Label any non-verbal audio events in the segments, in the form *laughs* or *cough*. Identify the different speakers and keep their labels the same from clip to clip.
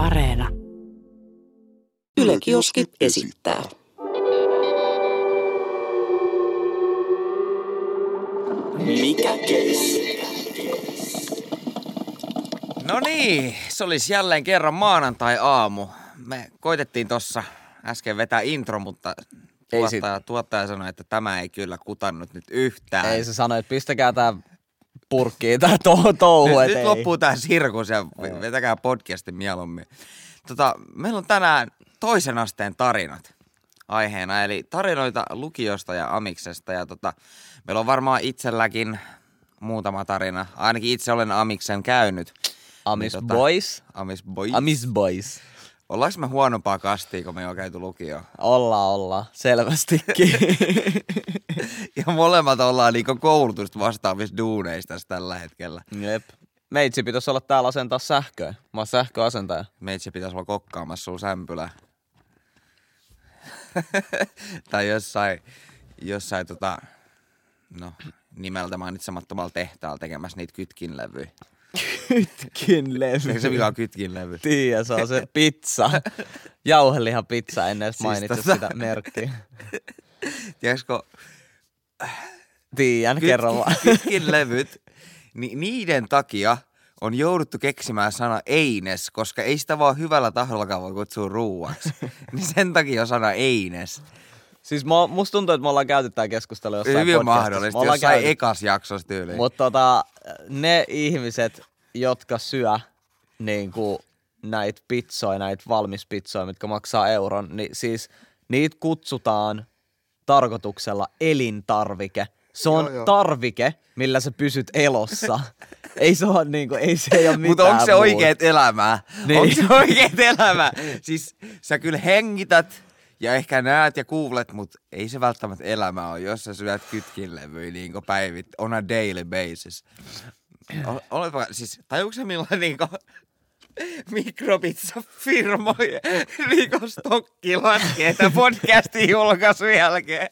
Speaker 1: Areena.
Speaker 2: Yle Kioski esittää. Mikä keissi?
Speaker 3: No niin, se olisi jälleen kerran maanantai-aamu. Me koitettiin tossa äsken vetää intro, mutta
Speaker 4: Ei
Speaker 3: tuottaja, tuottaja sanoi, että tämä ei kyllä kutannut nyt yhtään.
Speaker 4: Ei se sano, että pistäkää tää purkkiin tää to- touhu,
Speaker 3: nyt, nyt loppuu tää sirkus ja vetäkää podcastin mieluummin. Tota, meillä on tänään toisen asteen tarinat aiheena, eli tarinoita lukiosta ja amiksesta. Ja tota, meillä on varmaan itselläkin muutama tarina. Ainakin itse olen amiksen käynyt.
Speaker 4: Amis
Speaker 3: Niin tota-
Speaker 4: boys.
Speaker 3: Amis boys.
Speaker 4: Amis boys.
Speaker 3: Ollaanko me huonompaa kastia, kun me on käyty lukioon?
Speaker 4: Ollaan, ollaan. Selvästikin. *laughs*
Speaker 3: Ja molemmat ollaan niinku koulutusta vastaavissa duuneissa tässä tällä hetkellä.
Speaker 4: Jep. Meitsi pitäisi olla täällä asentaa sähköä. Mä oon sähköasentaja.
Speaker 3: Meitsi pitäisi olla kokkaamassa sulla sämpylä. *laughs* tai jossain, jossain tota, no, nimeltä mainitsemattomalla tehtaalla tekemässä niitä kytkinlevyjä.
Speaker 4: Kytkin levy.
Speaker 3: Eikö se mikä on kytkinlevy?
Speaker 4: Tiedä, se on se pizza. Jauhelihan pizza, en edes
Speaker 3: Siis
Speaker 4: mainitse
Speaker 3: tota-
Speaker 4: sitä merkkiä.
Speaker 3: Tiedätkö,
Speaker 4: Tiedän, kerro vaan.
Speaker 3: kytkinlevyt, niin niiden takia on jouduttu keksimään sana eines, koska ei sitä vaan hyvällä tahdollakaan voi kutsua ruuaksi. niin sen takia on sana eines.
Speaker 4: Siis mä, musta tuntuu, että me ollaan käyty tää keskustelu jossain
Speaker 3: Hyvin
Speaker 4: podcastissa.
Speaker 3: mahdollisesti,
Speaker 4: Me ollaan
Speaker 3: jossain
Speaker 4: käyty.
Speaker 3: ekas jaksossa tyyliin.
Speaker 4: Mutta tota, ne ihmiset, jotka syö niin kuin näitä pizzoja, näitä valmispizzoja, mitkä maksaa euron, niin siis niitä kutsutaan tarkoituksella elintarvike. Se on
Speaker 3: Joo, joo.
Speaker 4: tarvike, millä sä pysyt elossa. *laughs* ei se ole niinku, ei se ei ole mitään
Speaker 3: Mutta onko se oikeet elämää?
Speaker 4: Niin.
Speaker 3: Onko se oikeet elämää? Siis sä kyllä hengität ja ehkä näet ja kuulet, mutta ei se välttämättä elämä ole, jos sä syöt kytkinlevyjä niin päivit on a daily basis. O- Olepa, siis tajuuko millainen niinku mikropizzafirmoja niinku stokki laskee podcastin julkaisun jälkeen?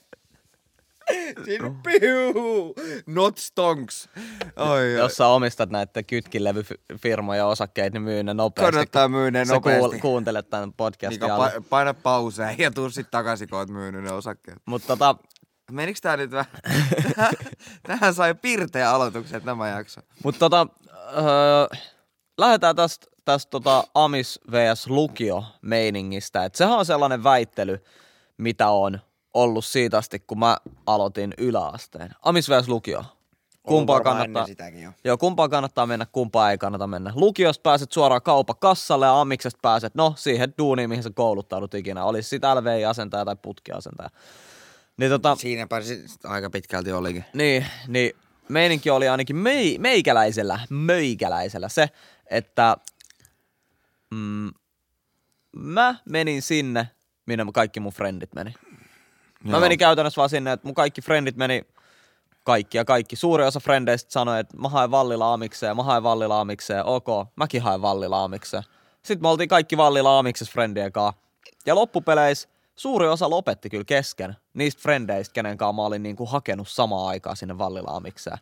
Speaker 3: *laughs* Siinä piu, not stonks. Oi.
Speaker 4: Jos sä omistat näitä kytkinlevyfirmoja osakkeita, niin myy ne nopeasti.
Speaker 3: Kannattaa myy ne
Speaker 4: Sä
Speaker 3: nopeasti.
Speaker 4: kuul- kuuntelet tämän podcastin
Speaker 3: pa- paina pausea ja tuu sit takaisin, kun oot myynyt ne osakkeet.
Speaker 4: Mutta tota,
Speaker 3: Menikö tää nyt vähän? *laughs* Tähän sai pirteä aloituksen tämä jakso.
Speaker 4: Mutta tota, öö, lähdetään tästä tästä tota Amis vs. Lukio meiningistä. Et sehän on sellainen väittely, mitä on ollut siitä asti, kun mä aloitin yläasteen. Amis vs. Lukio. Kumpaa kannattaa,
Speaker 3: jo.
Speaker 4: joo, kumpaa kannattaa mennä, kumpaa ei kannata mennä. Lukiosta pääset suoraan kaupakassalle ja Amiksesta pääset, no, siihen duuniin, mihin sä kouluttaudut ikinä. Olisi sit LVI-asentaja tai putkiasentaja. Niin tota,
Speaker 3: Siinäpä aika pitkälti olikin.
Speaker 4: niin, niin meininki oli ainakin mei, meikäläisellä, möikäläisellä se, että mm, mä menin sinne, minne kaikki mun frendit meni. Mä
Speaker 3: Joo.
Speaker 4: menin käytännössä vaan sinne, että mun kaikki frendit meni, kaikki ja kaikki. Suuri osa frendeistä sanoi, että mä haen vallilaamikseen, mä haen vallilaamikseen, ok, mäkin haen vallilaamikseen. Sitten me oltiin kaikki vallilaamiksessa frendien kanssa. Ja loppupeleissä suuri osa lopetti kyllä kesken niistä frendeistä, kenen kanssa mä olin niinku hakenut samaan aikaan sinne vallilaamikseen.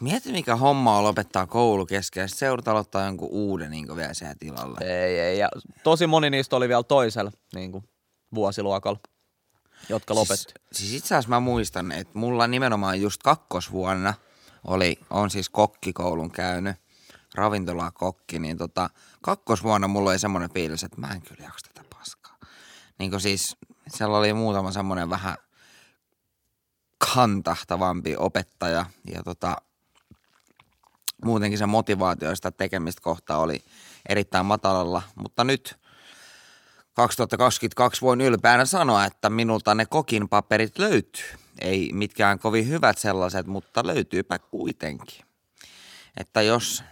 Speaker 3: Mieti, mikä homma on lopettaa koulu kesken ja seurata aloittaa jonkun uuden niin vielä siihen tilalle.
Speaker 4: Ei, ei. Ja tosi moni niistä oli vielä toisella niinku, vuosiluokalla, jotka lopetti.
Speaker 3: Siis, siis itse asiassa mä muistan, että mulla nimenomaan just kakkosvuonna oli, on siis kokkikoulun käynyt, ravintolakokki, niin tota, kakkosvuonna mulla oli semmoinen fiilis, että mä en kyllä jaksa tätä paskaa. Niin kuin siis, siellä oli muutama semmoinen vähän kantahtavampi opettaja ja tota, muutenkin se motivaatio sitä tekemistä kohtaa oli erittäin matalalla, mutta nyt 2022 voin ylpeänä sanoa, että minulta ne kokin paperit löytyy. Ei mitkään kovin hyvät sellaiset, mutta löytyypä kuitenkin. Että jos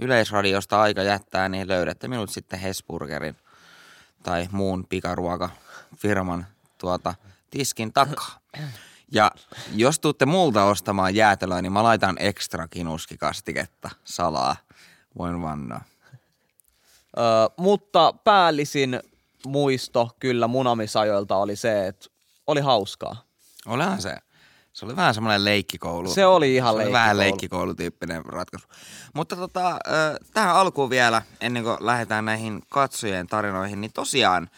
Speaker 3: yleisradiosta aika jättää, niin löydätte minut sitten Hesburgerin tai muun pikaruokafirman tuota tiskin takaa. Ja jos tuutte multa ostamaan jäätelöä, niin mä laitan ekstra kinuskikastiketta salaa. Voin vannoa.
Speaker 4: Öö, mutta päällisin muisto kyllä munamisajoilta oli se, että oli hauskaa.
Speaker 3: Olehan se. Se oli vähän semmoinen leikkikoulu.
Speaker 4: Se oli ihan
Speaker 3: se oli vähän
Speaker 4: leikkikoulu.
Speaker 3: leikkikoulutyyppinen ratkaisu. Mutta tota, tähän alkuun vielä, ennen kuin lähdetään näihin katsojien tarinoihin, niin tosiaan,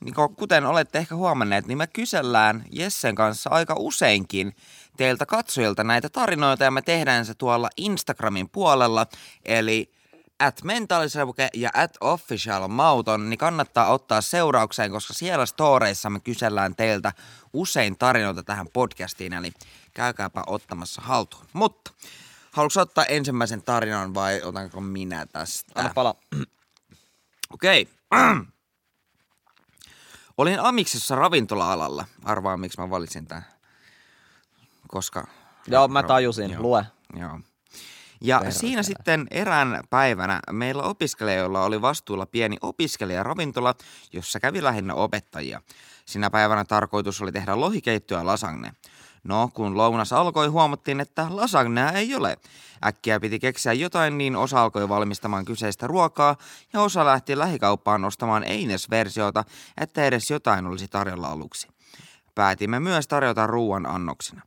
Speaker 3: niin kuten olette ehkä huomanneet, niin me kysellään Jessen kanssa aika useinkin teiltä katsojilta näitä tarinoita ja me tehdään se tuolla Instagramin puolella, eli at mentaalisevuke ja at official mauton, niin kannattaa ottaa seuraukseen, koska siellä storeissa me kysellään teiltä usein tarinoita tähän podcastiin, eli käykääpä ottamassa haltuun. Mutta haluatko ottaa ensimmäisen tarinan vai otanko minä tästä?
Speaker 4: Anna pala. *clears throat*
Speaker 3: Okei. *clears throat* Olin Amiksessa ravintola-alalla. Arvaa, miksi mä valitsin tämän. Koska...
Speaker 4: Joo, mä tajusin.
Speaker 3: Joo.
Speaker 4: Lue.
Speaker 3: Joo. Ja
Speaker 4: Perkele.
Speaker 3: siinä sitten erään päivänä meillä opiskelijoilla oli vastuulla pieni opiskelijaravintola, jossa kävi lähinnä opettajia. Sinä päivänä tarkoitus oli tehdä lohikeittoa lasagne. No, kun lounas alkoi, huomattiin, että lasagnea ei ole. Äkkiä piti keksiä jotain, niin osa alkoi valmistamaan kyseistä ruokaa ja osa lähti lähikauppaan ostamaan Eines-versiota, että edes jotain olisi tarjolla aluksi. Päätimme myös tarjota ruoan annoksena.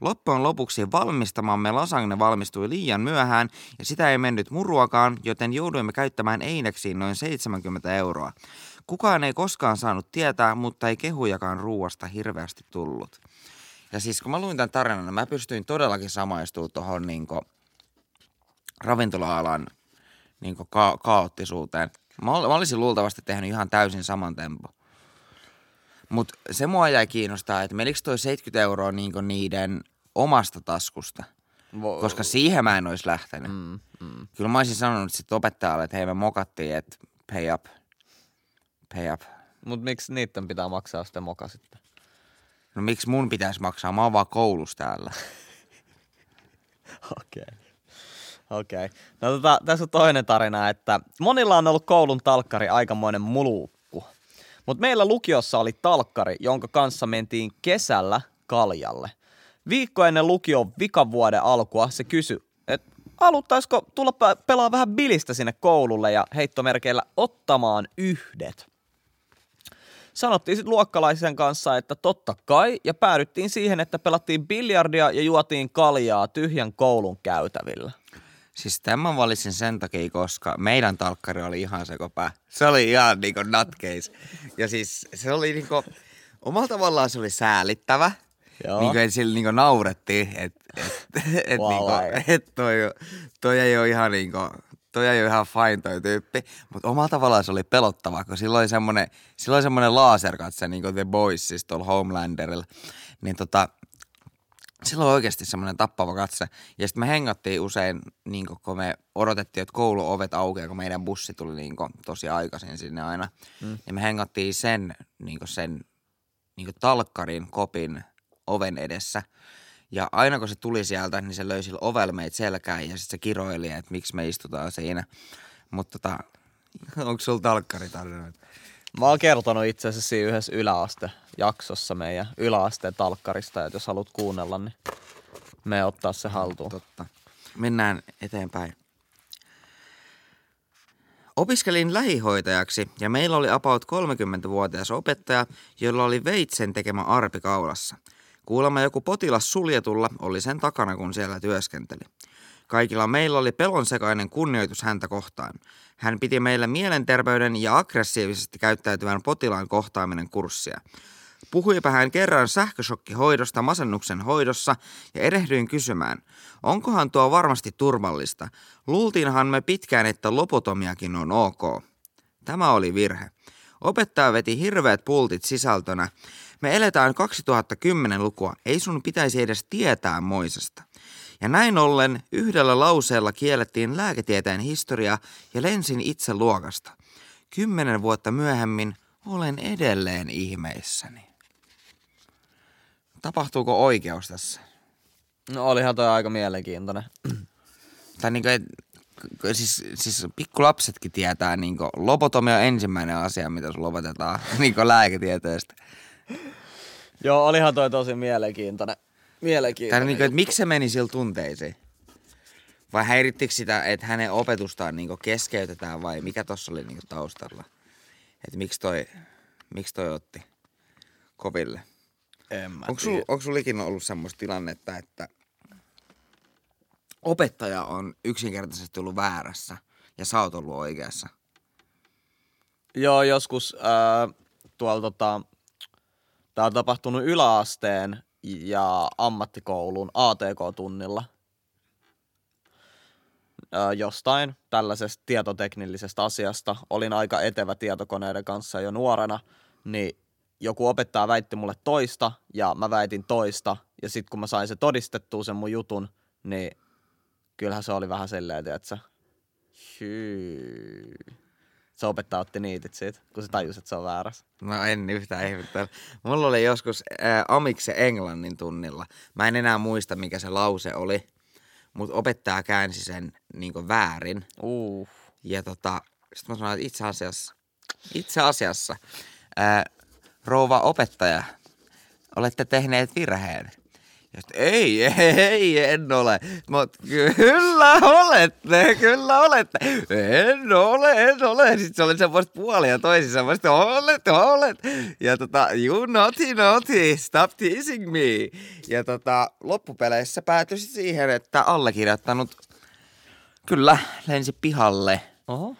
Speaker 3: Loppujen lopuksi valmistamamme lasagne valmistui liian myöhään ja sitä ei mennyt muruakaan, joten jouduimme käyttämään eineksiin noin 70 euroa. Kukaan ei koskaan saanut tietää, mutta ei kehujakaan ruuasta hirveästi tullut. Ja siis kun mä luin tämän tarinan, niin mä pystyin todellakin samaistumaan tuohon niinku ravintola-alan niinku ka- kaoottisuuteen. Mä, ol- mä olisin luultavasti tehnyt ihan täysin saman tempon. Mutta se mua jäi kiinnostaa, että menikö toi 70 euroa niinku niiden omasta taskusta?
Speaker 4: Vo-
Speaker 3: Koska siihen mä en olisi lähtenyt.
Speaker 4: Mm, mm.
Speaker 3: Kyllä mä olisin sanonut sit opettajalle, että hei me mokattiin, että pay up. Pay up.
Speaker 4: Mut miksi niitten pitää maksaa sitten moka sitten?
Speaker 3: No miksi mun pitäisi maksaa? Mä oon vaan koulussa täällä. *laughs*
Speaker 4: Okei. Okay. Okei. Okay. No tota, tässä on toinen tarina, että monilla on ollut koulun talkkari aikamoinen mulukku. Mutta meillä lukiossa oli talkkari, jonka kanssa mentiin kesällä kaljalle. Viikko ennen lukion vikavuoden alkua se kysyi, että haluttaisiko tulla pe- pelaa vähän bilistä sinne koululle ja heittomerkeillä ottamaan yhdet. Sanottiin sitten luokkalaisen kanssa, että totta kai, ja päädyttiin siihen, että pelattiin biljardia ja juotiin kaljaa tyhjän koulun käytävillä.
Speaker 3: Siis tämän valitsin sen takia, koska meidän talkkari oli ihan sekopää. Se oli ihan niinku nutcase. Ja siis se oli niinku, omalla tavallaan se oli säälittävä.
Speaker 4: Joo.
Speaker 3: Niinku, että sillä niinku naurettiin, että et, et,
Speaker 4: Wow,
Speaker 3: niinku, et toi, toi ei ole ihan niinku, toi ei ole ihan fine toi tyyppi. Mutta omalla tavallaan se oli pelottava, kun sillä oli semmonen, sillä oli semmonen laserkatse niinku The Boys, siis tuolla Homelanderilla. Niin tota, sillä oli oikeasti semmoinen tappava katse. Ja sitten me hengattiin usein, niin kun me odotettiin, että kouluovet aukeaa, kun meidän bussi tuli niin tosi aikaisin sinne aina. Mm. Niin me hengattiin sen, niin sen niin talkkarin kopin oven edessä. Ja aina kun se tuli sieltä, niin se löi sillä ovella meitä selkään ja sitten se kiroili, että miksi me istutaan siinä. Mutta tota, *laughs* onko sulla talkkaritarinoita?
Speaker 4: Mä oon kertonut itse asiassa siinä yhdessä yläaste-jaksossa meidän yläasteen talkkarista, että jos haluat kuunnella, niin me ottaa se haltuun.
Speaker 3: Totta. Mennään eteenpäin. Opiskelin lähihoitajaksi ja meillä oli about 30-vuotias opettaja, jolla oli veitsen tekemä arpi kaulassa. Kuulemma joku potilas suljetulla oli sen takana, kun siellä työskenteli. Kaikilla meillä oli pelonsekainen kunnioitus häntä kohtaan. Hän piti meille mielenterveyden ja aggressiivisesti käyttäytyvän potilaan kohtaaminen kurssia. Puhuipa hän kerran sähköshokkihoidosta masennuksen hoidossa ja erehdyin kysymään, onkohan tuo varmasti turvallista. Luultiinhan me pitkään, että lopotomiakin on ok. Tämä oli virhe. Opettaja veti hirveät pultit sisältönä. Me eletään 2010-lukua, ei sun pitäisi edes tietää moisesta. Ja näin ollen yhdellä lauseella kiellettiin lääketieteen historia ja lensin itse luokasta. Kymmenen vuotta myöhemmin olen edelleen ihmeissäni. Tapahtuuko oikeus tässä?
Speaker 4: No olihan toi aika mielenkiintoinen.
Speaker 3: Tai niin kuin, siis, siis pikkulapsetkin tietää, niin kuin, lobotomia on ensimmäinen asia, mitä sun lopetetaan *laughs* niin lääketieteestä.
Speaker 4: Joo, olihan toi tosi mielenkiintoinen. Mielenkiintoinen.
Speaker 3: niin kuin, että miksi se meni sillä tunteisiin? Vai häirittikö sitä, että hänen opetustaan niin keskeytetään vai mikä tuossa oli niin taustalla? Että miksi toi, miksi toi otti koville?
Speaker 4: En mä
Speaker 3: Onko sulla onko sul ikinä ollut semmoista tilannetta, että opettaja on yksinkertaisesti ollut väärässä ja sä oot ollut oikeassa?
Speaker 4: Joo, joskus äh, tuolla tota, tää on tapahtunut yläasteen ja ammattikoulun ATK-tunnilla. Äh, jostain tällaisesta tietoteknillisestä asiasta. Olin aika etevä tietokoneiden kanssa jo nuorena, niin joku opettaja väitti mulle toista ja mä väitin toista. Ja sitten kun mä sain se todistettua sen mun jutun, niin kyllähän se oli vähän silleen, tiedätkö? Hyy. Se opettaja otti niitit siitä, kun se tajusi, että se on väärässä.
Speaker 3: No en yhtään ihmettele. Mulla oli joskus ää, amikse englannin tunnilla. Mä en enää muista, mikä se lause oli, mutta opettaja käänsi sen niin väärin.
Speaker 4: Uh.
Speaker 3: Ja tota, sit mä sanoin, että itse asiassa, itse asiassa, ää, rouva opettaja, olette tehneet virheen. Ja sit, ei, ei, en ole. Mut kyllä olette, kyllä olette. En ole, en ole. Sitten se oli semmoista puolia toisissa. Semmoista, olet, olet. Ja tota, you naughty, naughty, stop teasing me. Ja tota, loppupeleissä päätyi siihen, että allekirjoittanut kyllä lensi pihalle
Speaker 4: Oho.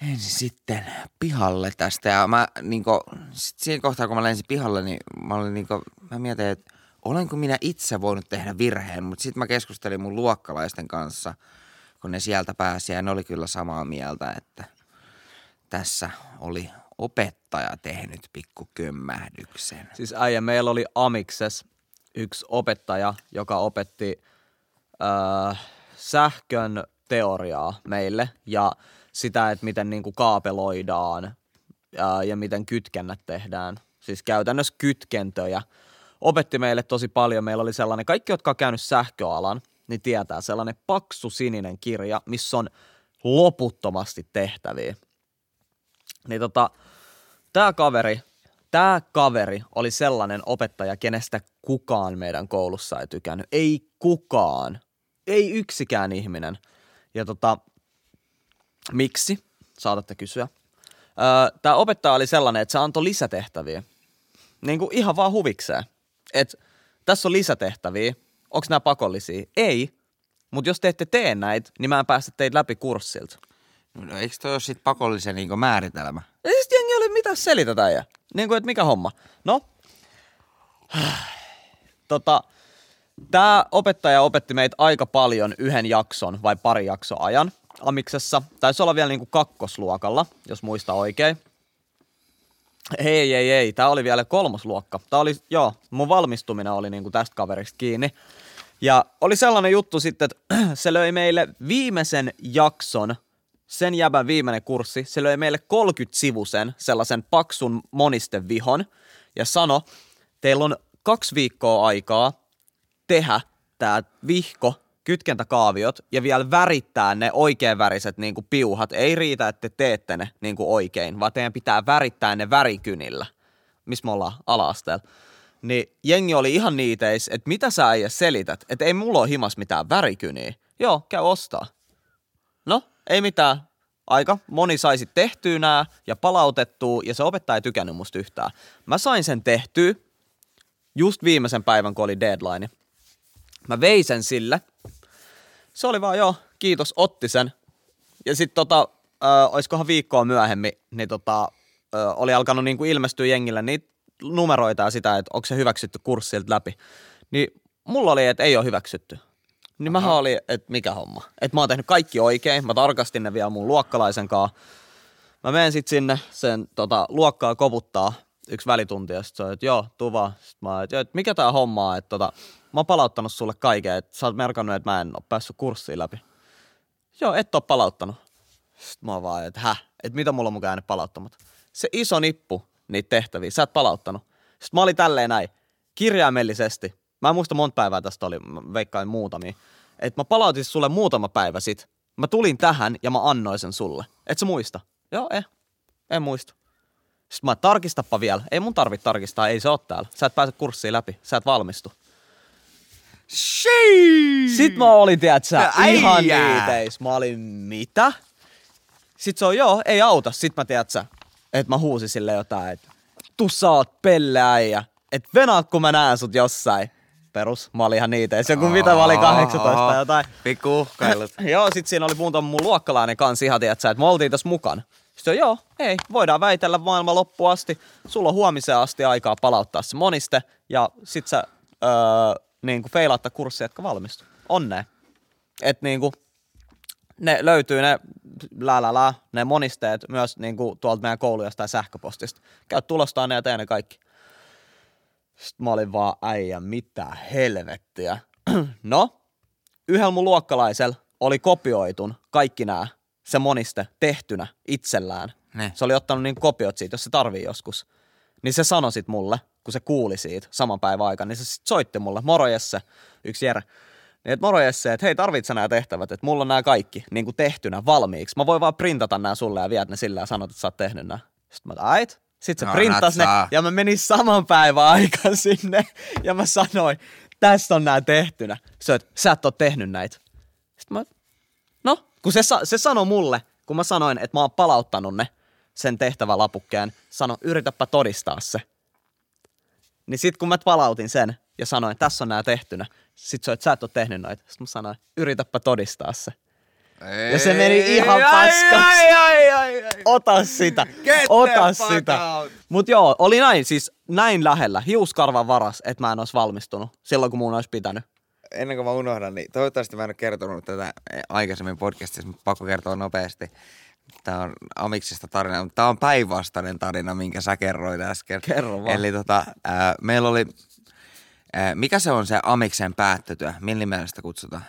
Speaker 3: lensin sitten pihalle tästä ja mä niinku, sit siinä kohtaa kun mä lensin pihalle, niin mä olin niinku, mä mietin, että olenko minä itse voinut tehdä virheen, mutta sitten mä keskustelin mun luokkalaisten kanssa, kun ne sieltä pääsi ja ne oli kyllä samaa mieltä, että tässä oli opettaja tehnyt pikku kömmähdyksen.
Speaker 4: Siis äijä, meillä oli Amikses yksi opettaja, joka opetti äh, sähkön teoriaa meille ja sitä, että miten niinku kaapeloidaan äh, ja miten kytkennät tehdään. Siis käytännössä kytkentöjä. Opetti meille tosi paljon. Meillä oli sellainen, kaikki jotka on käynyt sähköalan, niin tietää sellainen paksu sininen kirja, missä on loputtomasti tehtäviä. Niin tota, tämä kaveri, tämä kaveri oli sellainen opettaja, kenestä kukaan meidän koulussa ei tykännyt. Ei kukaan. Ei yksikään ihminen. Ja tota, miksi? Saatatte kysyä. Öö, tämä opettaja oli sellainen, että se antoi lisätehtäviä. Niin kuin ihan vaan huvikseen. Et tässä on lisätehtäviä. Onko nämä pakollisia? Ei. Mutta jos te ette tee näitä, niin mä en päästä teitä läpi kurssilta.
Speaker 3: No, eikö toi ole sit pakollisen niinku määritelmä?
Speaker 4: Ja siis jengi oli, mitä selitetään ja niin kuin, että mikä homma. No, *sighs* tota, tämä opettaja opetti meitä aika paljon yhden jakson vai pari jakson ajan Amiksessa. Taisi olla vielä niin kuin kakkosluokalla, jos muista oikein. Ei, ei, ei. Tämä oli vielä kolmosluokka. Tämä oli, joo, mun valmistuminen oli niin kuin tästä kaverista kiinni. Ja oli sellainen juttu sitten, että *clears throat* se löi meille viimeisen jakson, sen jäbän viimeinen kurssi, se löi meille 30-sivusen sellaisen paksun monistevihon ja sano, teillä on kaksi viikkoa aikaa tehdä tämä vihko, kytkentäkaaviot ja vielä värittää ne oikeanväriset niin kuin piuhat. Ei riitä, että te teette ne niin kuin oikein, vaan teidän pitää värittää ne värikynillä, missä me ollaan ala-asteella. Niin jengi oli ihan niiteis, että mitä sä äijä selität, että ei mulla ole himas mitään värikyniä. Joo, käy ostaa. No, ei mitään. Aika moni sai sit tehtyä nää ja palautettua ja se opettaja ei tykännyt musta yhtään. Mä sain sen tehtyä just viimeisen päivän, kun oli deadline. Mä vein sen sille. Se oli vaan joo, kiitos, otti sen. Ja sitten tota, äh, oiskohan viikkoa myöhemmin, niin tota, äh, oli alkanut niinku ilmestyä jengille niitä numeroita ja sitä, että onko se hyväksytty kurssilta läpi. Niin mulla oli, että ei ole hyväksytty. Niin mähän oli, että mikä homma. Että mä oon tehnyt kaikki oikein, mä tarkastin ne vielä mun luokkalaisen kanssa. Mä menen sitten sinne sen tota, luokkaa koputtaa yksi välitunti ja sit se on, että joo, tuu vaan. Sitten mä että, että mikä tää homma on, että tota, mä oon palauttanut sulle kaiken, että sä oot merkannut, että mä en oo päässyt kurssiin läpi. Joo, et oo palauttanut. Sitten mä oon vaan, että häh, että mitä mulla on mukaan jäänyt palauttamatta. Se iso nippu niitä tehtäviä, sä et palauttanut. Sitten mä olin tälleen näin, kirjaimellisesti. Mä en muista monta päivää tästä oli, mä veikkain muutamia. Että mä palautin sulle muutama päivä sit. Mä tulin tähän ja mä annoin sen sulle. Et sä muista? Joo, eh. En muista. Sitten mä tarkistappa vielä. Ei mun tarvitse tarkistaa, ei se ole täällä. Sä et pääse kurssiin läpi, sä et valmistu.
Speaker 3: Shii!
Speaker 4: Sit mä olin, tiedät sä,
Speaker 3: Äijä!
Speaker 4: ihan niiteis. Mä olin, mitä? Sit se on, joo, ei auta. Sit mä, tiedät sä, että mä huusin sille jotain, että tu sä oot pelleäijä. et venaa kun mä näen sut jossain. Perus, mä olin ihan niitä. Se joku mitä mä olin 18 tai jotain.
Speaker 3: Pikku uhkailut. *laughs*
Speaker 4: joo, sit siinä oli muutama mun luokkalainen kanssa ihan, tiiätsä, että me oltiin tässä mukana. Sitten joo, ei, voidaan väitellä maailman loppuun asti. Sulla on huomiseen asti aikaa palauttaa se moniste ja sit sä öö, niin kuin feilaattaa kurssia, jotka valmistu. Onnea. Et niin kuin, ne löytyy ne lää, lää, lää, ne monisteet myös niin kuin tuolta meidän koulujasta tai sähköpostista. Käy tulostaa ne ja tee ne kaikki. Sitten mä olin vaan äijä, mitä helvettiä. *clears throat* no, yhdellä mun luokkalaisella oli kopioitun kaikki nämä, se moniste tehtynä itsellään.
Speaker 3: Ne.
Speaker 4: Se oli ottanut niin kopiot siitä, jos se tarvii joskus. Niin se sanoi sit mulle, kun se kuuli siitä saman päivän aikana, niin se sit soitti mulle, moro Jesse, yksi Jere. Niin, että moro Jesse, että hei, tarvitset nämä tehtävät, että mulla on nämä kaikki niin kuin tehtynä valmiiksi. Mä voin vaan printata nämä sulle ja viedä ne sillä ja sanot, että sä oot tehnyt nämä. Sitten mä ait. Sitten se
Speaker 3: No,
Speaker 4: printtasi ne ja mä menin saman päivän aikaan *laughs* sinne ja mä sanoin, tässä on nämä tehtynä. Se, että sä et ole tehnyt näitä. Sitten mä, no, kun se, se sanoi mulle, kun mä sanoin, että mä oon palauttanut ne, sen tehtävälapukkeen, sano, yritäpä todistaa se. Niin sit kun mä palautin sen ja sanoin, että tässä on nämä tehtynä, sit että sä et ole tehnyt noita. Sitten mä sanoin, yritäpä todistaa se. Ja se meni ihan paskaksi.
Speaker 3: Ai, ai, ai, ai.
Speaker 4: Ota sitä,
Speaker 3: Get
Speaker 4: ota sitä. Mut joo, oli näin, siis näin lähellä, hiuskarvan varas, että mä en olisi valmistunut silloin, kun mun olisi pitänyt.
Speaker 3: Ennen kuin mä unohdan, niin toivottavasti mä en ole kertonut tätä aikaisemmin podcastissa, mutta pakko kertoa nopeasti. Tämä on Amiksista tarina, mutta tämä on päinvastainen tarina, minkä sä kerroit äsken.
Speaker 4: Kerro vaan.
Speaker 3: Eli tota, ää, meillä oli, ää, mikä se on se Amiksen päättötyö? Millä nimellä sitä kutsutaan?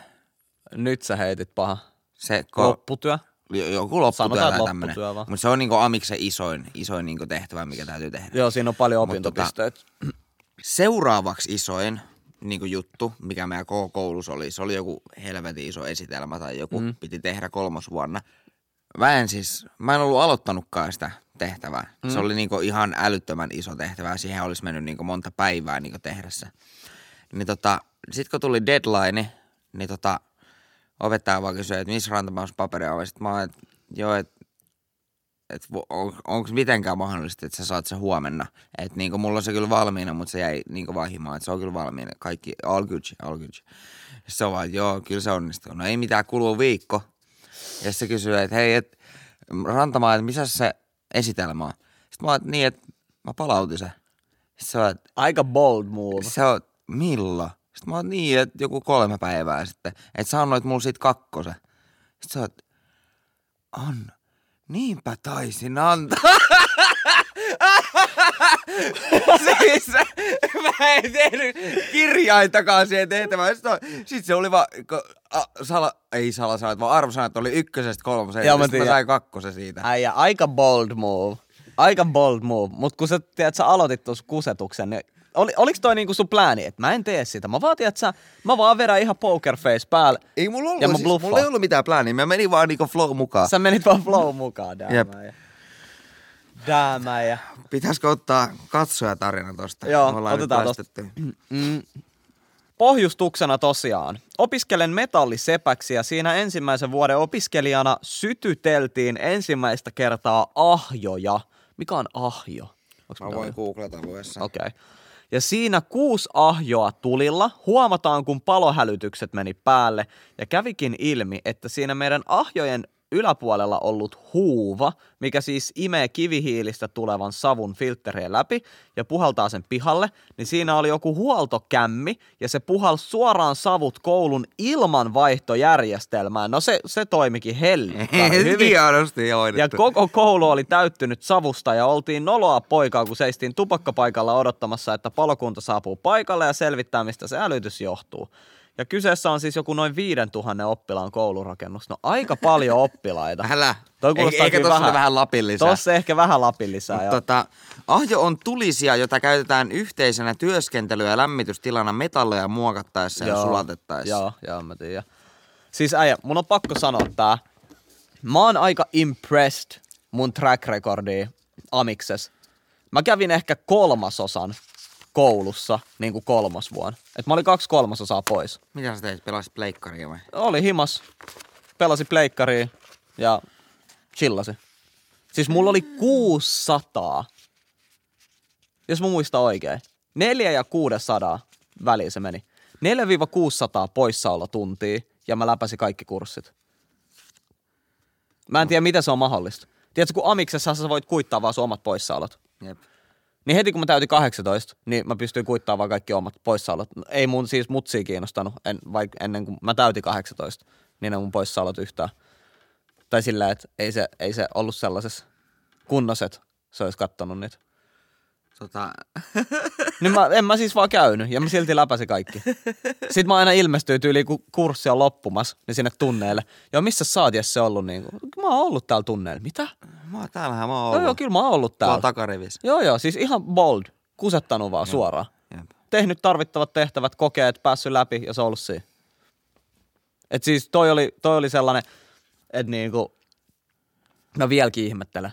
Speaker 4: Nyt sä heitit paha.
Speaker 3: Se, ko-
Speaker 4: Lopputyö.
Speaker 3: jo- joku lopputyö
Speaker 4: Sanotaan,
Speaker 3: tai tämmöinen. Mutta se on niinku Amiksen isoin, isoin niinku tehtävä, mikä täytyy tehdä.
Speaker 4: Joo, siinä on paljon
Speaker 3: Mut tota-
Speaker 4: opintopisteitä.
Speaker 3: Seuraavaksi isoin niin kuin juttu, mikä meidän koko koulussa oli, se oli joku helvetin iso esitelmä tai joku mm. piti tehdä kolmosvuonna. Mä en siis, mä en ollut aloittanutkaan sitä tehtävää. Mm. Se oli niin kuin ihan älyttömän iso tehtävä ja siihen olisi mennyt niin kuin monta päivää niin kuin tehdä se. Niin tota, sit kun tuli deadline, niin tota, opettaja vaan kysyi, että missä rantamauspaperia on. Sitten mä oon, että joo, että et on, onko mitenkään mahdollista, että sä saat se huomenna. Että niinku mulla on se kyllä valmiina, mutta se jäi niinku vahimaan, että se on kyllä valmiina. Kaikki, all good, all good. Se on vaan, joo, kyllä se onnistuu. No ei mitään, kuluu viikko. Ja se kysyy, että hei, et, Rantamaa, että missä se esitelmä on? Sitten mä oon, niin, että mä palautin se. Sitten se on, että
Speaker 4: Aika bold move.
Speaker 3: se on, milloin? Sitten mä oon niin, että joku kolme päivää sitten. Että sä annoit mulle siitä kakkosen. Sitten sä oot, Anna, niinpä taisin antaa. *laughs* siis mä en tehnyt kirjaintakaan siihen tehtävään. Sitten, sit se oli vaan, a, sala, ei salasanat, vaan arvosanat oli ykkösestä kolmoseen.
Speaker 4: Joo, mä
Speaker 3: mä sain kakkosen siitä.
Speaker 4: Äijä, aika bold move. Aika bold move. Mut kun sä, tiedät, sä aloitit tuossa kusetuksen, niin oli, oliks toi niinku sun plääni, että mä en tee sitä? Mä vaan, tiedät, sä, mä vaan vedän ihan poker face päälle.
Speaker 3: Ei mulla ollut,
Speaker 4: Ja mä
Speaker 3: siis,
Speaker 4: bluffaan.
Speaker 3: mulla ei ollut mitään plääniä. Mä menin vaan niinku flow mukaan.
Speaker 4: Sä menit vaan flow mukaan,
Speaker 3: Jep.
Speaker 4: Däämä ja...
Speaker 3: Pitäisikö ottaa katsojatarina tosta?
Speaker 4: Joo,
Speaker 3: ollaan
Speaker 4: otetaan tosta. Mm. Pohjustuksena tosiaan. Opiskelen metallisepäksi ja siinä ensimmäisen vuoden opiskelijana sytyteltiin ensimmäistä kertaa ahjoja. Mikä on ahjo? Onks
Speaker 3: Mä voin googlata luessa.
Speaker 4: Okei. Okay. Ja siinä kuusi ahjoa tulilla. Huomataan, kun palohälytykset meni päälle. Ja kävikin ilmi, että siinä meidän ahjojen yläpuolella ollut huuva, mikä siis imee kivihiilistä tulevan savun filtterien läpi ja puhaltaa sen pihalle, niin siinä oli joku huoltokämmi ja se puhalsi suoraan savut koulun ilmanvaihtojärjestelmään. No se, se toimikin *laughs* hyvin.
Speaker 3: Hoidettu.
Speaker 4: Ja koko koulu oli täyttynyt savusta ja oltiin noloa poikaa, kun seistiin tupakkapaikalla odottamassa, että palokunta saapuu paikalle ja selvittää, mistä se älytys johtuu. Ja kyseessä on siis joku noin 5000 oppilaan koulurakennus. No aika paljon *laughs* oppilaita.
Speaker 3: Älä.
Speaker 4: Toi kuulostaa
Speaker 3: Eikä tossa
Speaker 4: vähän-
Speaker 3: vähän, vähän lapin lisää.
Speaker 4: Tossa ehkä vähän lapin lisää.
Speaker 3: Mut
Speaker 4: joo.
Speaker 3: tota, ahjo on tulisia, jota käytetään yhteisenä työskentely- ja lämmitystilana metalleja muokattaessa ja sulatettaessa.
Speaker 4: Joo, joo, mä tiedän. Siis äijä, mun on pakko sanoa tää. Mä oon aika impressed mun track recordia Amikses. Mä kävin ehkä kolmasosan koulussa, niin kuin kolmosvuonna. Et mä olin kaksi kolmasosaa pois.
Speaker 3: Mitä sä teit? Pelasit pleikkaria vai?
Speaker 4: Oli himas, pelasi pleikkariin ja chillasi. Siis mulla oli 600, jos mä muistan oikein. 4 ja 600 väliin se meni. 4-600 poissaolotuntia ja mä läpäsin kaikki kurssit. Mä en tiedä, miten se on mahdollista. Tiedätkö, kun Amiksessa sä voit kuittaa vaan sun omat poissaolot.
Speaker 3: Jep.
Speaker 4: Niin heti kun mä täytin 18, niin mä pystyin kuittaamaan vaan kaikki omat poissaolot. Ei mun siis mutsia kiinnostanut, en, vaikka ennen kuin mä täytin 18, niin ne mun poissaolot yhtään. Tai sillä, että ei se, ei se ollut sellaisessa kunnossa, että se olisi kattonut niitä.
Speaker 3: Tota, *laughs*
Speaker 4: Niin mä, en mä siis vaan käynyt ja mä silti läpäsin kaikki. Sitten mä aina ilmestyy tyyliin, kun kurssi on loppumassa, niin sinne tunneille. Joo, missä sä oot se ollut niin kuin? Mä oon ollut täällä tunneilla. Mitä?
Speaker 3: mä oon täällähän mä oon
Speaker 4: Joo,
Speaker 3: ollut.
Speaker 4: joo, kyllä mä oon ollut
Speaker 3: Tuolla
Speaker 4: täällä.
Speaker 3: takarivissä.
Speaker 4: Joo, joo, siis ihan bold. Kusettanut vaan suoraan.
Speaker 3: Jep.
Speaker 4: Tehnyt tarvittavat tehtävät, kokeet, päässyt läpi ja se on ollut siinä. Et siis toi oli, toi oli sellainen, että niinku, mä vieläkin ihmettelen,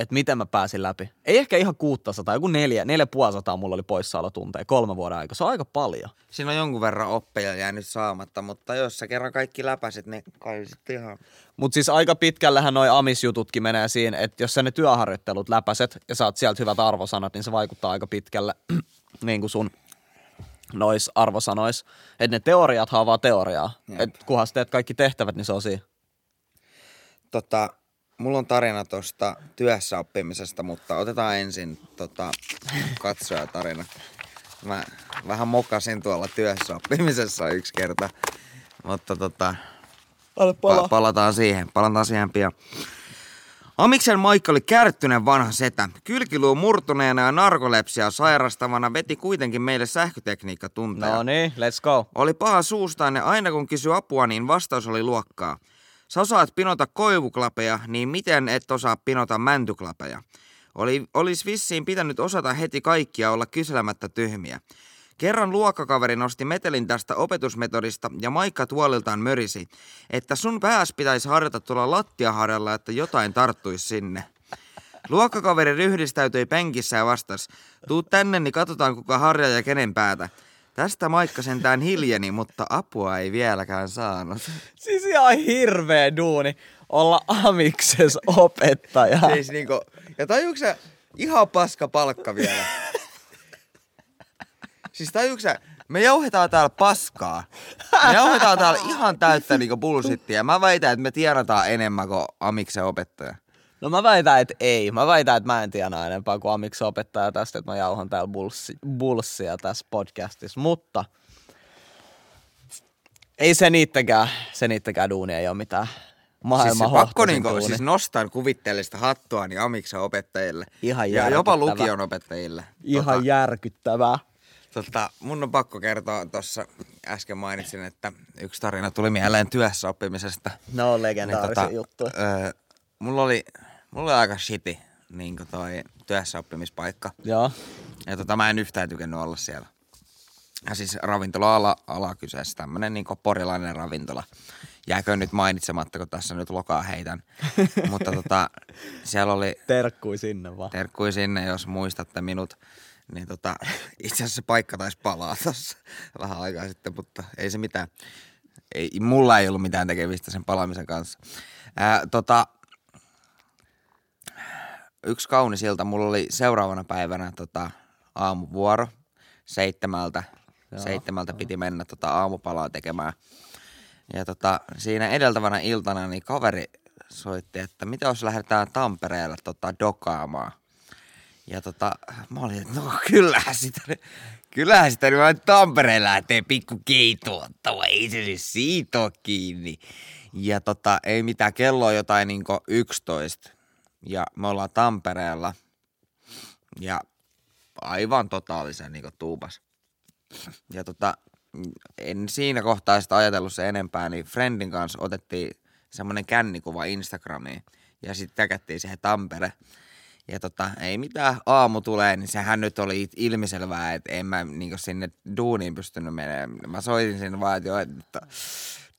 Speaker 4: että miten mä pääsin läpi. Ei ehkä ihan 600, joku neljä, neljä puolisataa mulla oli poissaolotunteja kolme vuoden aika. Se on aika paljon.
Speaker 3: Siinä on jonkun verran oppeja jäänyt saamatta, mutta jos sä kerran kaikki läpäisit, niin kai sitten ihan...
Speaker 4: Mutta siis aika pitkällähän noi amisjututkin menee siinä, että jos sä ne työharjoittelut läpäset ja saat sieltä hyvät arvosanat, niin se vaikuttaa aika pitkälle *clears throat* niin kuin sun nois arvosanois. Että ne teoriathan on vaan teoriaa.
Speaker 3: Jep.
Speaker 4: Et kunhan teet kaikki tehtävät, niin se on siinä.
Speaker 3: Tota, mulla on tarina tuosta työssä oppimisesta, mutta otetaan ensin tota, katsojatarina. Mä vähän mokasin tuolla työssä oppimisessa yksi kerta, mutta tota, pa- palataan siihen, palataan siihen pian. Amiksen Maikka oli kärttynen vanha setä. Kylkiluu murtuneena ja narkolepsia sairastavana veti kuitenkin meille sähkötekniikkatunteja.
Speaker 4: No niin, let's go.
Speaker 3: Oli paha suustaan ja aina kun kysyi apua, niin vastaus oli luokkaa. Sä osaat pinota koivuklapeja, niin miten et osaa pinota mäntyklapeja? Oli, olisi vissiin pitänyt osata heti kaikkia olla kyselemättä tyhmiä. Kerran luokkakaveri nosti metelin tästä opetusmetodista ja Maikka tuoliltaan mörisi, että sun pääs pitäisi harjata tuolla lattiaharjalla, että jotain tarttuisi sinne. Luokkakaveri ryhdistäytyi penkissä ja vastasi, tuu tänne, niin katsotaan kuka harja ja kenen päätä. Tästä Maikka sentään hiljeni, mutta apua ei vieläkään saanut.
Speaker 4: Siis ihan hirveä duuni olla amikses opettaja.
Speaker 3: Siis niinku, ja tajuuks ihan paska palkka vielä. Siis tajuuks me jauhetaan täällä paskaa. Me jauhetaan täällä ihan täyttä niinku bullshittia. Mä väitän, että me tienataan enemmän kuin Amiksen opettaja.
Speaker 4: No mä väitän, että ei. Mä väitän, että mä en tiedä enempää kuin amiksen opettaja tästä, että mä jauhan täällä bulssi, bulssia tässä podcastissa. Mutta ei se niittäkään, se niittäkään duunia ei ole mitään maailman
Speaker 3: siis se pakko niinku,
Speaker 4: duuni.
Speaker 3: siis nostan kuvitteellista hattua niin Amiksen opettajille.
Speaker 4: Ihan
Speaker 3: ja jopa lukion opettajille.
Speaker 4: Ihan
Speaker 3: tota,
Speaker 4: järkyttävää.
Speaker 3: Tota, mun on pakko kertoa tuossa, äsken mainitsin, että yksi tarina tuli mieleen työssä oppimisesta.
Speaker 4: Ne on legendaarisia niin, juttuja.
Speaker 3: Öö, mulla, oli, mulla oli aika shiti niin toi työssä oppimispaikka.
Speaker 4: Joo.
Speaker 3: Ja tota, mä en yhtään tykännyt olla siellä. Ja siis ravintola-ala ala kyseessä, tämmönen niin porilainen ravintola. Jääkö nyt mainitsematta, kun tässä nyt lokaa heitän. *laughs* Mutta tota, siellä oli
Speaker 4: Terkkui sinne vaan.
Speaker 3: terkkui sinne, jos muistatte minut. Niin tota, *laughs* itse asiassa paikka taisi palaa tossa vähän aikaa sitten, mutta ei se mitään. Ei, mulla ei ollut mitään tekemistä sen palaamisen kanssa. Ää, tota, yksi kaunis ilta, mulla oli seuraavana päivänä tota, aamuvuoro seitsemältä.
Speaker 4: Joo,
Speaker 3: seitsemältä piti mennä tota, aamupalaa tekemään. Ja tota, siinä edeltävänä iltana niin kaveri soitti, että mitä jos lähdetään Tampereelle tota, dokaamaan. Ja tota, mä olin, että no kyllähän sitä, kyllähän sitä nyt vaan Tampereen lähtee pikku keitottava, ei se siis siitä ole kiinni. Ja tota, ei mitään, kello on jotain niinku 11. Ja me ollaan Tampereella. Ja aivan totaalisen niinku tuupas. Ja tota, en siinä kohtaa sitä ajatellut se enempää, niin Friendin kanssa otettiin semmoinen kännikuva Instagramiin. Ja sitten täkättiin siihen Tampere. Ja tota, ei mitään, aamu tulee, niin sehän nyt oli ilmiselvää, että en mä niin sinne duuniin pystynyt menemään. Mä soitin sinne vaan, että joo, että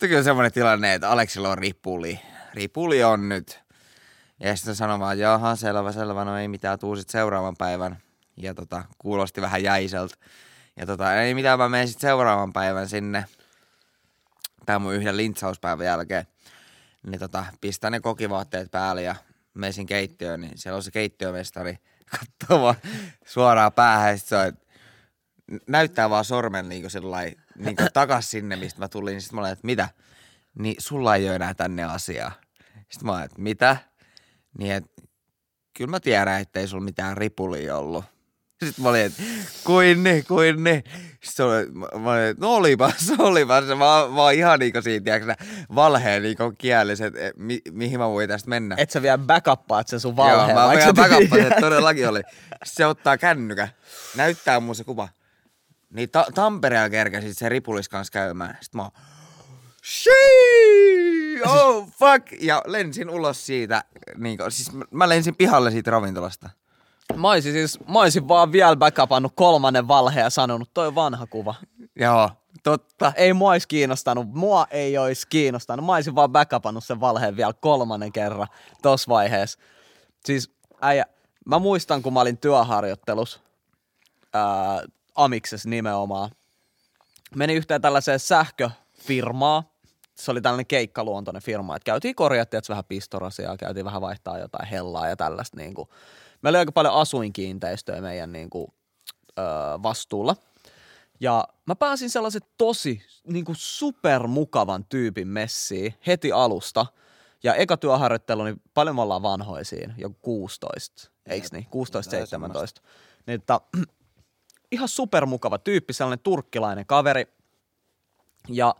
Speaker 3: että kyllä semmoinen tilanne, että Aleksilla on ripuli. Ripuli on nyt. Ja sitten sanoin vaan, että jaha, selvä, selvä, no ei mitään, tuu sit seuraavan päivän. Ja tota, kuulosti vähän jäiseltä. Ja tota, ei mitään, mä menen sitten seuraavan päivän sinne. Tää mun yhden lintsauspäivän jälkeen. Niin tota, pistän ne kokivaatteet päälle ja meisin keittiöön, niin siellä on se keittiömestari katsoo vaan suoraan päähän. Ja sit se on, näyttää vaan sormen niin kuin sellainen, niin kuin *coughs* takas sinne, mistä mä tulin. Sitten mä olin, että mitä? Niin sulla ei ole enää tänne asiaa. Sitten mä olin, että mitä? Niin, että kyllä mä tiedän, että ei sulla mitään ripulia ollut. Sitten mä olin, että kuin ne, kuin ne. Sitten oli, mä olin, että no olipas, *laughs* olipas. Mä, mä oon ihan niinku siitä, tiedätkö, valheen niinku kielessä, että mi, mihin mä voin tästä mennä.
Speaker 4: Et sä vielä backuppaat sen sun valheen.
Speaker 3: Joo, mä vielä
Speaker 4: tiedät.
Speaker 3: että todellakin oli. Se ottaa kännykän, näyttää mun se kuva. Niin ta- Tampereella kerkäsit se ripulis kanssa käymään. Sitten mä oon, Shii! Oh fuck! Ja lensin ulos siitä, niin kuin, siis mä- lensin pihalle siitä ravintolasta.
Speaker 4: Mä oisin siis, mä oisin vaan vielä backupannut kolmannen valheen ja sanonut, toi on vanha kuva.
Speaker 3: Joo, totta.
Speaker 4: Ei mua olisi kiinnostanut, mua ei olisi kiinnostanut. Mä olisin vaan backupannut sen valheen vielä kolmannen kerran tossa vaiheessa. Siis äijä, mä muistan kun mä olin työharjoittelus ää, Amiksessa nimenomaan. Menin yhteen tällaiseen sähköfirmaan. Se oli tällainen keikkaluontoinen firma, että käytiin korjattiin, että vähän pistorasiaa, käytiin vähän vaihtaa jotain hellaa ja tällaista. Niin kuin. Meillä oli aika paljon asuinkiinteistöjä meidän niin kuin, öö, vastuulla. Ja mä pääsin sellaisen tosi niin kuin supermukavan tyypin messiin heti alusta. Ja eka työharjoittelu, niin paljon me ollaan vanhoja siinä, joku 16, eiks niin? 16-17. Niin, että, *clears throat* ihan supermukava tyyppi, sellainen turkkilainen kaveri. Ja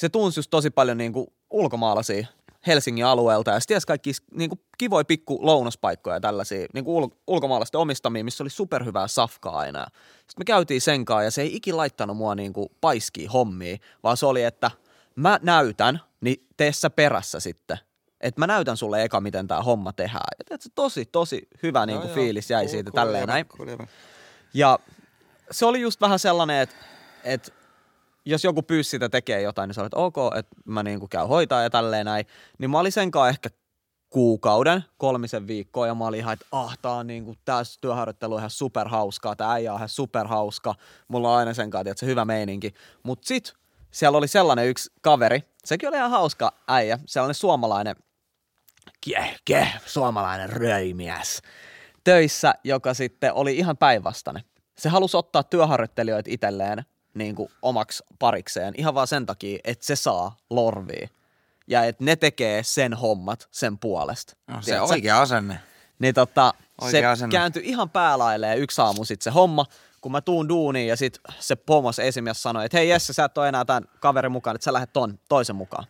Speaker 4: se tunsi just tosi paljon niin kuin ulkomaalaisia Helsingin alueelta ja se tiesi kaikki niin kuin kivoja pikku lounaspaikkoja ja tällaisia niin kuin ul- ulkomaalaisten omistamia, missä oli superhyvää safkaa aina. Sitten me käytiin sen kanssa ja se ei ikin laittanut mua niin kuin paiskiin hommiin, vaan se oli, että mä näytän, niin tee sä perässä sitten. Että mä näytän sulle eka, miten tämä homma tehdään. Ja tiedätkö, tosi, tosi hyvä niin kuin fiilis jäi siitä tälleen näin. Ja se oli just vähän sellainen, että, että jos joku pyysi sitä tekee jotain, niin sä olet ok, että mä niin kuin käyn hoitaa ja tälleen näin. Niin mä olin sen kanssa ehkä kuukauden, kolmisen viikkoa ja mä olin ihan, että ah, tää on niin kuin, tää työharjoittelu on ihan superhauskaa, tää äijä on ihan superhauska, mulla on aina sen kanssa, että se hyvä meininki. Mut sit siellä oli sellainen yksi kaveri, sekin oli ihan hauska äijä, sellainen suomalainen, keh, keh, suomalainen röimies töissä, joka sitten oli ihan päinvastainen. Se halusi ottaa työharjoittelijoita itselleen niin kuin omaksi parikseen ihan vaan sen takia, että se saa lorvia. Ja että ne tekee sen hommat sen puolesta.
Speaker 3: No, se
Speaker 4: Tiedätkö?
Speaker 3: oikea asenne.
Speaker 4: Niin tota, se
Speaker 3: Oikea asenne.
Speaker 4: kääntyi ihan päälailleen yksi aamu sit se homma, kun mä tuun duuniin ja sit se pomos esimies sanoi, että hei Jesse, sä et ole enää tämän kaverin mukaan, että sä lähdet ton toisen mukaan.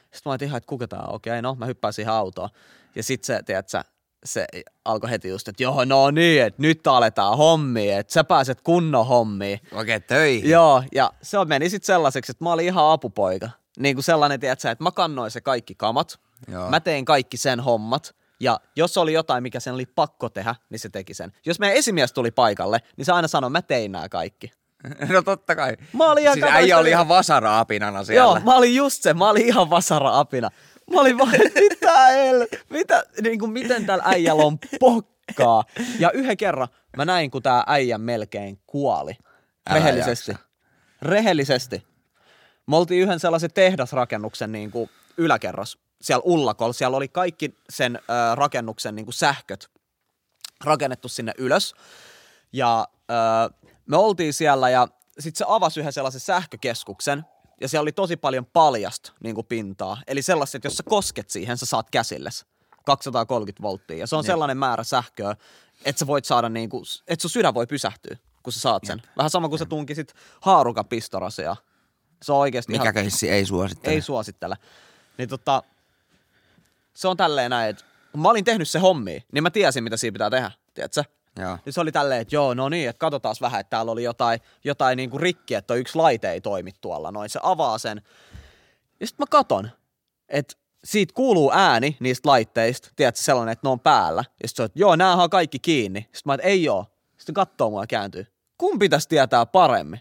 Speaker 4: Sitten mä ajattelin ihan, että kuka tää on, okei, no mä hyppään siihen autoon. Ja sit se, tiedät sä, se alkoi heti just, että joo, no niin, että nyt aletaan hommiin, että sä pääset kunnon hommiin.
Speaker 3: Oikein töihin.
Speaker 4: Joo, ja se meni sitten sellaiseksi, että mä olin ihan apupoika. Niin kuin sellainen, tiedätkö, että mä kannoin se kaikki kamat,
Speaker 3: Joo.
Speaker 4: mä tein kaikki sen hommat, ja jos oli jotain, mikä sen oli pakko tehdä, niin se teki sen. Jos meidän esimies tuli paikalle, niin se aina sanoi, mä tein nämä kaikki. *laughs*
Speaker 3: No totta kai.
Speaker 4: Mä olin ihan
Speaker 3: siis äijä oli ihan vasara-apinana siellä.
Speaker 4: Joo, mä olin just se, mä olin ihan vasara-apina. Mä olin vaan, *laughs* että el, mitä, niin kuin, miten täällä äijällä on pokkaa. Ja yhden kerran mä näin, kun tää äijä melkein kuoli.
Speaker 3: Älä
Speaker 4: Rehellisesti.
Speaker 3: jaksa.
Speaker 4: Rehellisesti. Me oltiin yhden sellaisen tehdasrakennuksen niin kuin yläkerras siellä Ullakolla. Siellä oli kaikki sen ö, rakennuksen niin kuin sähköt rakennettu sinne ylös. Ja ö, me oltiin siellä ja sitten se avasi yhden sellaisen sähkökeskuksen ja siellä oli tosi paljon paljasta niin kuin pintaa. Eli sellaiset, että jos sä kosket siihen, sä saat käsilles 230 volttia. Ja se on
Speaker 3: Niin.
Speaker 4: sellainen määrä sähköä, että sä voit saada niin kuin, että sun sydän voi pysähtyä, kun sä saat sen. Vähän sama kuin sä tunkisit haarukan pistorasia. Se on oikeasti
Speaker 3: Mikä
Speaker 4: ihan,
Speaker 3: keissi ei suosittele.
Speaker 4: ei suosittele. Niin tota, se on tälleen näin, että kun mä olin tehnyt se hommi, niin mä tiesin, mitä siinä pitää tehdä, tiedätkö?
Speaker 3: Joo.
Speaker 4: Niin se oli tälleen, että joo, no niin, että katsotaan vähän, että täällä oli jotain, jotain niinku rikkiä, että toi yksi laite ei toimi tuolla. Noin se avaa sen. Ja sitten mä katon, että siitä kuuluu ääni niistä laitteista, tiedätkö, sellainen, että ne on päällä. Ja sitten että joo, näähän on kaikki kiinni. Sitten mä, että ei oo. Sitten katsoo mua ja kääntyy. Kun pitäisi tietää paremmin?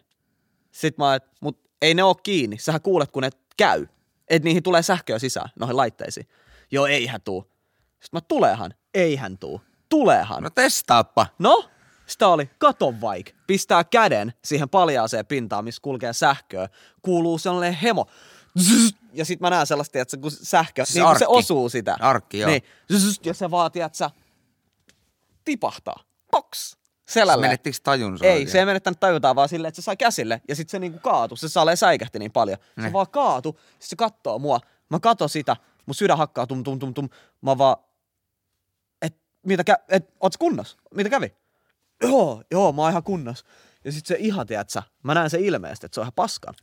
Speaker 4: Sitten mä, että mut ei ne oo kiinni. Sähän kuulet, kun ne käy. Että niihin tulee sähköä sisään, noihin laitteisiin. Joo, eihän tuu. Sitten mä, tuleehan. Eihän tuu. Tuleehan.
Speaker 3: No testaappa.
Speaker 4: No, sitä oli, kato vaik. Pistää käden siihen paljaaseen pintaan, missä kulkee sähköä. Kuuluu sellainen hemo. Zzz, Ja sit mä näen sellaista, että kun sähkö,
Speaker 3: Siis
Speaker 4: niin kun se osuu sitä.
Speaker 3: Arkki, joo.
Speaker 4: Niin, zzz, ja se vaatii, että sä tipahtaa. Poks. selälle.
Speaker 3: Menettikö tajun
Speaker 4: Ei, se ei menettänyt tajutaan vaan silleen, että se sai käsille ja sitten se niinku kaatu. Se salee säikähti niin paljon. Se
Speaker 3: Ne.
Speaker 4: vaan kaatu, sit se kattoo mua. Mä katon sitä, mun sydän hakkaa tum tum tum tum. Mä vaan, mitä kä, et oots kunnos? Mitä kävi? Joo, joo, mä oon ihan kunnos. Ja sit se ihan, tiedätkö, mä näen se ilmeestä, että se on ihan paskan.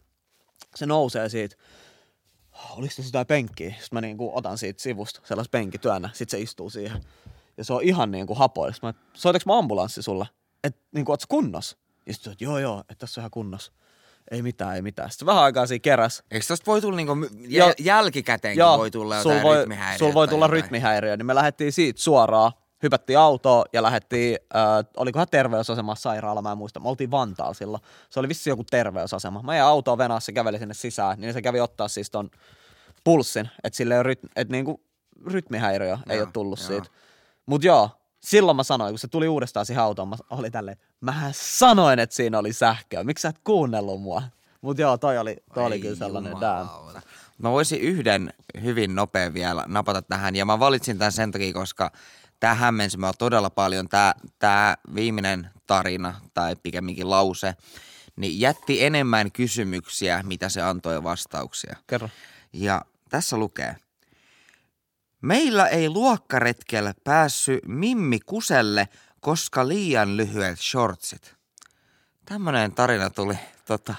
Speaker 4: Se nousee siitä, oliko se sitä penkkiä? Sitten mä niinku otan siitä sivusta sellais penkkityönä, sit se istuu siihen. Ja se on ihan niinku hapoilla. Sitten Mä, soitaks mä ambulanssi sulle? Et niinku, oots kunnos? Ja sit se, joo joo, että tässä on ihan kunnos. Ei mitään, ei mitään. Sitten vähän aikaa siinä keräs.
Speaker 3: Eikö tosta voi tulla niinku, jäl- jälkikäteenkin
Speaker 4: Joo,
Speaker 3: voi tulla
Speaker 4: sul
Speaker 3: jotain
Speaker 4: voi,
Speaker 3: rytmihäiriötä
Speaker 4: sul voi
Speaker 3: tai
Speaker 4: tulla
Speaker 3: jotain?
Speaker 4: rytmihäiriö, niin me lähdettiin siitä suoraan, hypättiin autoon ja lähdettiin, äh, olikohan terveysasema sairaala, mä en muista, me oltiin Vantaalla silloin. Se oli vissi joku terveysasema. Mä jäin autoon venässä, se käveli sinne sisään, niin se kävi ottaa siis ton pulssin, että sille ei ryt, et niinku, rytmihäiriö ei ole tullut
Speaker 3: joo.
Speaker 4: siitä. Mut joo, silloin mä sanoin, kun se tuli uudestaan siihen autoon, mä oli tälleen, mähän sanoin, että siinä oli sähköä, miksi sä et kuunnellut mua? Mut joo, toi oli, toi oli kyllä sellainen damn.
Speaker 3: Mä voisin yhden hyvin nopea vielä napata tähän, ja mä valitsin tämän sen takia, koska tämä hämmensi mua todella paljon. Tämä, tämä viimeinen tarina, tai pikemminkin lause, niin jätti enemmän kysymyksiä, mitä se antoi vastauksia.
Speaker 4: Kerro.
Speaker 3: Ja tässä lukee. Meillä ei luokkaretkellä päässy Mimmi Kuselle, koska liian lyhyet shortsit. Tämmönen tarina tuli tota,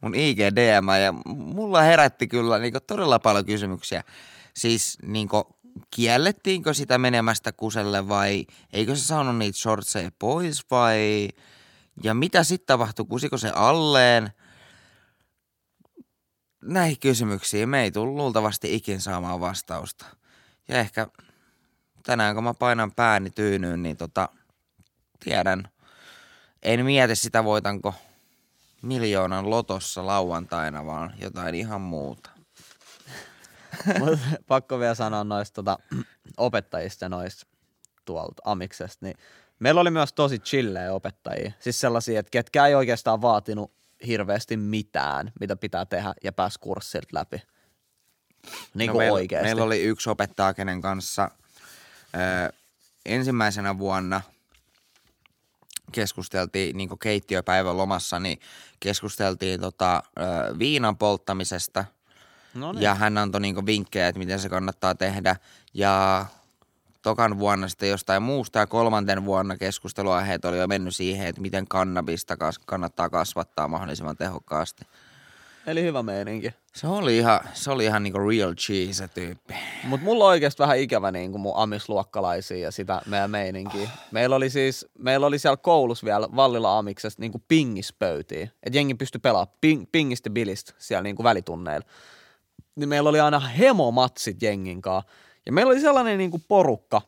Speaker 3: mun IGDM ja mulla herätti kyllä niinku todella paljon kysymyksiä. Siis niinku, kiellettiinkö sitä menemästä kuselle vai eikö se saanut niitä shortseja pois vai... Ja mitä sitten tapahtui, kusiko se alleen? Näihin kysymyksiin me ei tullut luultavasti ikin saamaan vastausta. Ja ehkä tänään kun mä painan pääni tyynyyn, niin tota, tiedän. En mieti sitä voitanko miljoonan lotossa lauantaina, vaan jotain ihan muuta.
Speaker 4: Mut *laughs* pakko vielä sanoa noista tota, *clears throat* opettajista noista tuolta Amiksesta, niin meillä oli myös tosi chillejä opettajia. Siis sellaisia, että ketkä ei oikeastaan vaatinut hirveästi mitään, mitä pitää tehdä ja pääsi kurssilta läpi. Niin kuin
Speaker 3: No meillä,
Speaker 4: oikeasti.
Speaker 3: meillä oli yksi opettaja, kenen kanssa ö, ensimmäisenä vuonna keskusteltiin niin keittiöpäivän lomassa, niin keskusteltiin tota, ö, viinan polttamisesta
Speaker 4: no niin.
Speaker 3: ja hän antoi niin vinkkejä, että miten se kannattaa tehdä ja tokan vuonna sitten jostain muusta ja kolmanten vuonna keskusteluaiheet oli jo mennyt siihen, että miten kannabista kas- kannattaa kasvattaa mahdollisimman tehokkaasti.
Speaker 4: Eli hyvä meininki.
Speaker 3: Se oli ihan, se oli ihan niinku real cheese se tyyppi.
Speaker 4: Mutta mulla on oikeasti vähän ikävä niin kuin mun amisluokkalaisia ja sitä meidän meininkiä. Meillä oli siis, meillä oli siellä koulussa vielä Vallilla amiksesta niin kuin pingispöytiä. Että jengi pystyi pelaamaan ping, pingistä bilistä siellä niin kuin välitunneilla. Niin meillä oli aina hemomatsit jengin kanssa. Ja meillä oli sellainen niin kuin porukka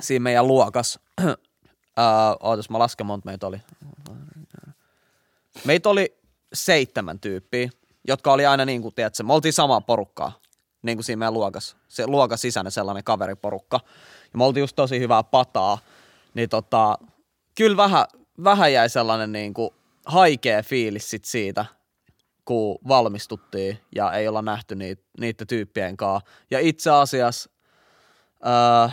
Speaker 4: siinä meidän luokas. *clears throat* uh, ootas, mä lasken monta meitä oli. Meitä oli seitsemän tyyppiä, jotka oli aina niin kuin, tiedätkö, me oltiin samaa porukkaa, niin kuin siinä meidän luokas, se luokas sisäinen sellainen kaveriporukka. Ja me oltiin just tosi hyvää pataa, niin tota, kyllä vähän, vähän jäi sellainen niin kuin haikea fiilis sit siitä, kun valmistuttiin ja ei olla nähty niitä, niitä tyyppien kanssa. Ja itse asiassa öö,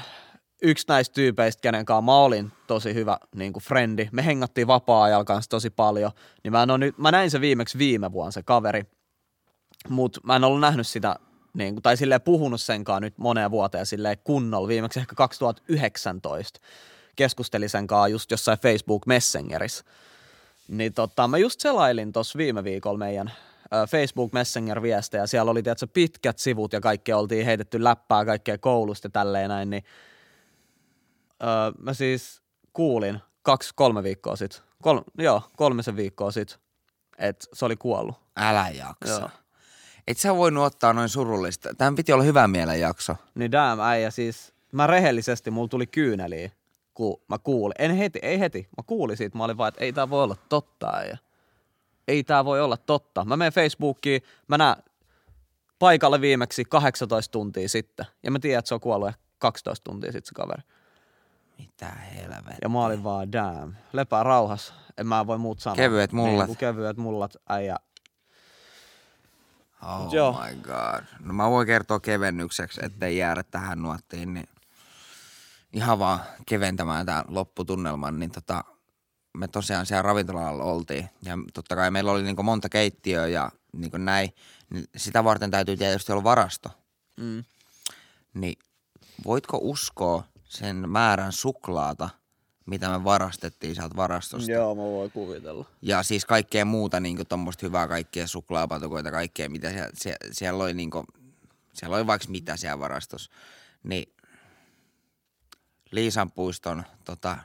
Speaker 4: yksi näistä tyypeistä, kenen kanssa mä olin tosi hyvä niin kuin frendi, me hengattiin vapaa-ajalla kanssa tosi paljon, niin mä, en ole nyt, mä näin se viimeksi viime vuonna se kaveri, mutta mä en ollut nähnyt sitä, niin kuin, tai silleen puhunut senkaan nyt moneen vuoteen silleen kunnolla, viimeksi ehkä 2019 keskustelin sen kanssa just jossain Facebook Messengerissä. Niin tota, mä just selailin tuossa viime viikolla meidän Facebook Messenger-viestejä. Siellä oli tietysti pitkät sivut ja kaikki oltiin heitetty läppää kaikkea koulusta ja tälleen näin. Niin, öö, mä siis kuulin kaksi, kolme viikkoa sitten, kol, joo, kolmisen viikkoa sitten, että se oli kuollut.
Speaker 3: Älä jaksa.
Speaker 4: Joo.
Speaker 3: Et sä voinut ottaa noin surullista. Tämän piti olla hyvä mielen jakso.
Speaker 4: Niin damn äijä siis, mä rehellisesti, mulla tuli kyyneliä, kun mä kuulin. En heti, ei heti. Mä kuulin siitä, mä olin vaan, että ei tää voi olla totta äijä. Ei tää voi olla totta. Mä menen Facebookiin, mä näen paikalle viimeksi 18 tuntia sitten. Ja mä tiedän, että se on kuollut ehkä 12 tuntia sitten se kaveri.
Speaker 3: Mitä helvettiä.
Speaker 4: Ja mä olin vaan, damn, lepää rauhas. En mä voi muut sanoa.
Speaker 3: Kevyet mullat.
Speaker 4: Niin, kevyet mullat, äijä.
Speaker 3: Oh
Speaker 4: Joo.
Speaker 3: my god. No mä voin kertoa kevennykseksi, ettei jäädä tähän nuottiin, niin ihan vaan keventämään tämän lopputunnelman, niin tota, me tosiaan siellä ravintolalla oltiin. Ja totta kai meillä oli niin monta keittiöä ja niin näin. Niin sitä varten täytyy tietysti olla varasto.
Speaker 4: Mm.
Speaker 3: Niin voitko uskoa sen määrän suklaata, mitä me varastettiin sieltä varastosta?
Speaker 4: Joo, mä voin kuvitella.
Speaker 3: Ja siis kaikkea muuta, niin tuommoista hyvää, kaikkea suklaapatukoita, kaikkea, mitä siellä, siellä, siellä oli, niin kuin, siellä oli vaikka mitä siellä varastossa. Niin Liisan puiston tota,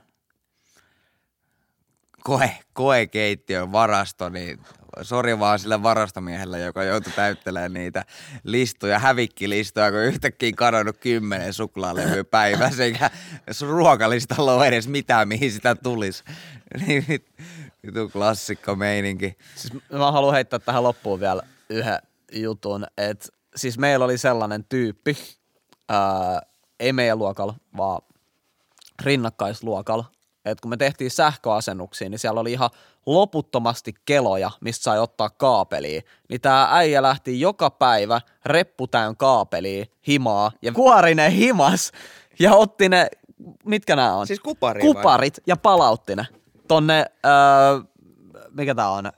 Speaker 3: koe, koekeittiön varasto, niin sori vaan sille varastomiehelle, joka joutui täyttelemään niitä listoja, hävikkilistoja, kun yhtäkkiä kadonnut kymmenen suklaalevyä päivässä, eikä ruokalistalla ole edes mitään, mihin sitä tulisi. Niin vitu klassikko meininki.
Speaker 4: Siis mä haluan heittää tähän loppuun vielä yhden jutun, että siis meillä oli sellainen tyyppi, ää, ei meidän luokalla, vaan rinnakkaisluokalla, että kun me tehtiin sähköasennuksia, niin siellä oli ihan loputtomasti keloja, mistä sai ottaa kaapelia. Niin tää äijä lähti joka päivä repputäyn kaapelia himaa ja kuorinen himas ja otti ne, mitkä nämä on?
Speaker 3: Siis kupari
Speaker 4: Kuparit vai? ja palautti ne tonne, öö, mikä tää on?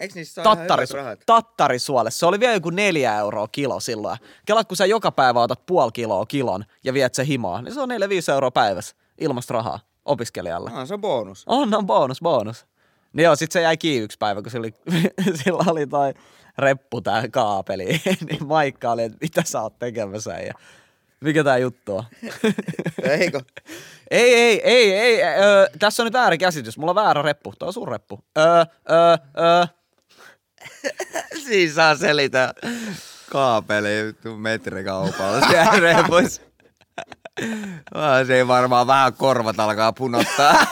Speaker 3: Eikö niissä
Speaker 4: Tattaris, tattarisuolle. Se oli vielä joku neljä euroa kilo silloin. Kela, kun sä joka päivä otat puoli kiloa kilon ja viet se himaa, niin se on 4-5 euroa päivässä ilmasta rahaa opiskelijalle.
Speaker 3: Ah, se on bonus.
Speaker 4: On, on bonus, bonus. Niin joo, sit se jäi kiinni yksi päivä, kun sillä oli, *laughs* sillä oli toi reppu tää kaapeli. *laughs* niin Maikka oli, että mitä sä oot tekemässä ja mikä tää juttu on? *laughs*
Speaker 3: Eikö?
Speaker 4: ei, ei, ei, ei. Öö, tässä on nyt väärinkäsitys. Mulla on väärä reppu. Tuo on sun reppu. Öö, öö, öö.
Speaker 3: siis saa selitä kaapeli metrikaupalla siellä repuissa. Se ei varmaan vähän korvat alkaa punottaa. *laughs*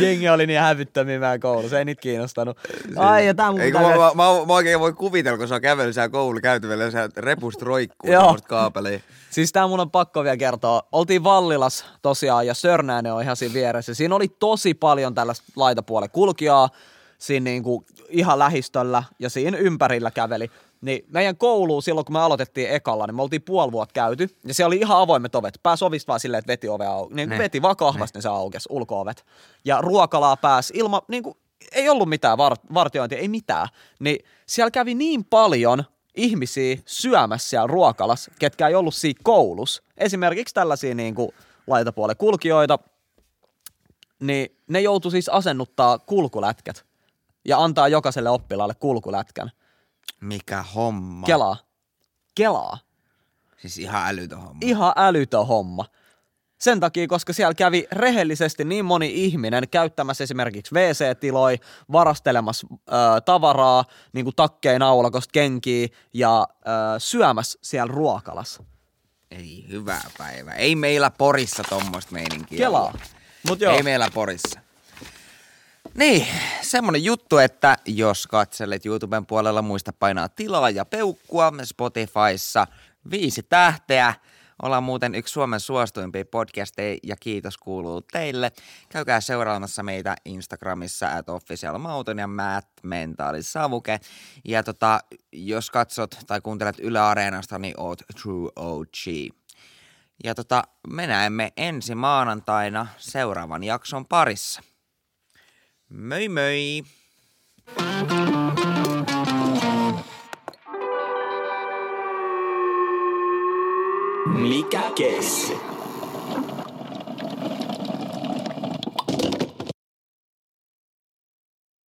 Speaker 4: Jengi oli niin hävyttömiä meidän koulussa, ei niitä kiinnostanut. Ai, ja tää
Speaker 3: Eikö, mä, mä, mä, mä, oikein voi kuvitella, kun se on kävellyt siellä koulukäytävällä ja sä repust roikkuu kaapeliin.
Speaker 4: Siis tää mun on pakko vielä kertoa. Oltiin Vallilas tosiaan ja Sörnäinen on ihan siinä vieressä. Siinä oli tosi paljon tällaista laitapuolen kulkijaa siinä niinku ihan lähistöllä ja siinä ympärillä käveli. Niin meidän koulu silloin, kun me aloitettiin ekalla, niin me oltiin puoli vuotta käyty. Ja siellä oli ihan avoimet ovet. Pääsi ovista vaan silleen, että veti ove au- niin ne. veti vaan kahvasti, niin se aukesi, ulko-ovet. Ja ruokalaa pääsi ilman, niin kuin, ei ollut mitään var- vartiointia, ei mitään. Niin siellä kävi niin paljon ihmisiä syömässä siellä ruokalas, ketkä ei ollut siinä koulussa. Esimerkiksi tällaisia niin kuin laitapuolen kulkijoita, niin ne joutui siis asennuttaa kulkulätkät ja antaa jokaiselle oppilaalle kulkulätkän.
Speaker 3: Mikä homma.
Speaker 4: Kelaa. Kelaa.
Speaker 3: Siis ihan älytön homma.
Speaker 4: Ihan älytön homma. Sen takia, koska siellä kävi rehellisesti niin moni ihminen käyttämässä esimerkiksi WC-tiloi, varastelemassa ö, tavaraa, niin kuin takkein aulakosta kenkiä ja ö, syömässä siellä ruokalassa.
Speaker 3: Ei hyvä päivä. Ei meillä Porissa tommoista meininkiä.
Speaker 4: Kelaa. Mut joo.
Speaker 3: Ei meillä Porissa. Niin, semmonen juttu, että jos katselet YouTuben puolella, muista painaa tilaa ja peukkua Spotifyssa viisi tähteä. Ollaan muuten yksi Suomen suosituimpia podcasteja ja kiitos kuuluu teille. Käykää seuraamassa meitä Instagramissa at officialmauton ja Matt Mentaalisavuke. Ja tota, jos katsot tai kuuntelet Yle Areenasta, niin oot True OG. Ja tota, me näemme ensi maanantaina seuraavan jakson parissa. Möi möi!
Speaker 2: Mikä kessi?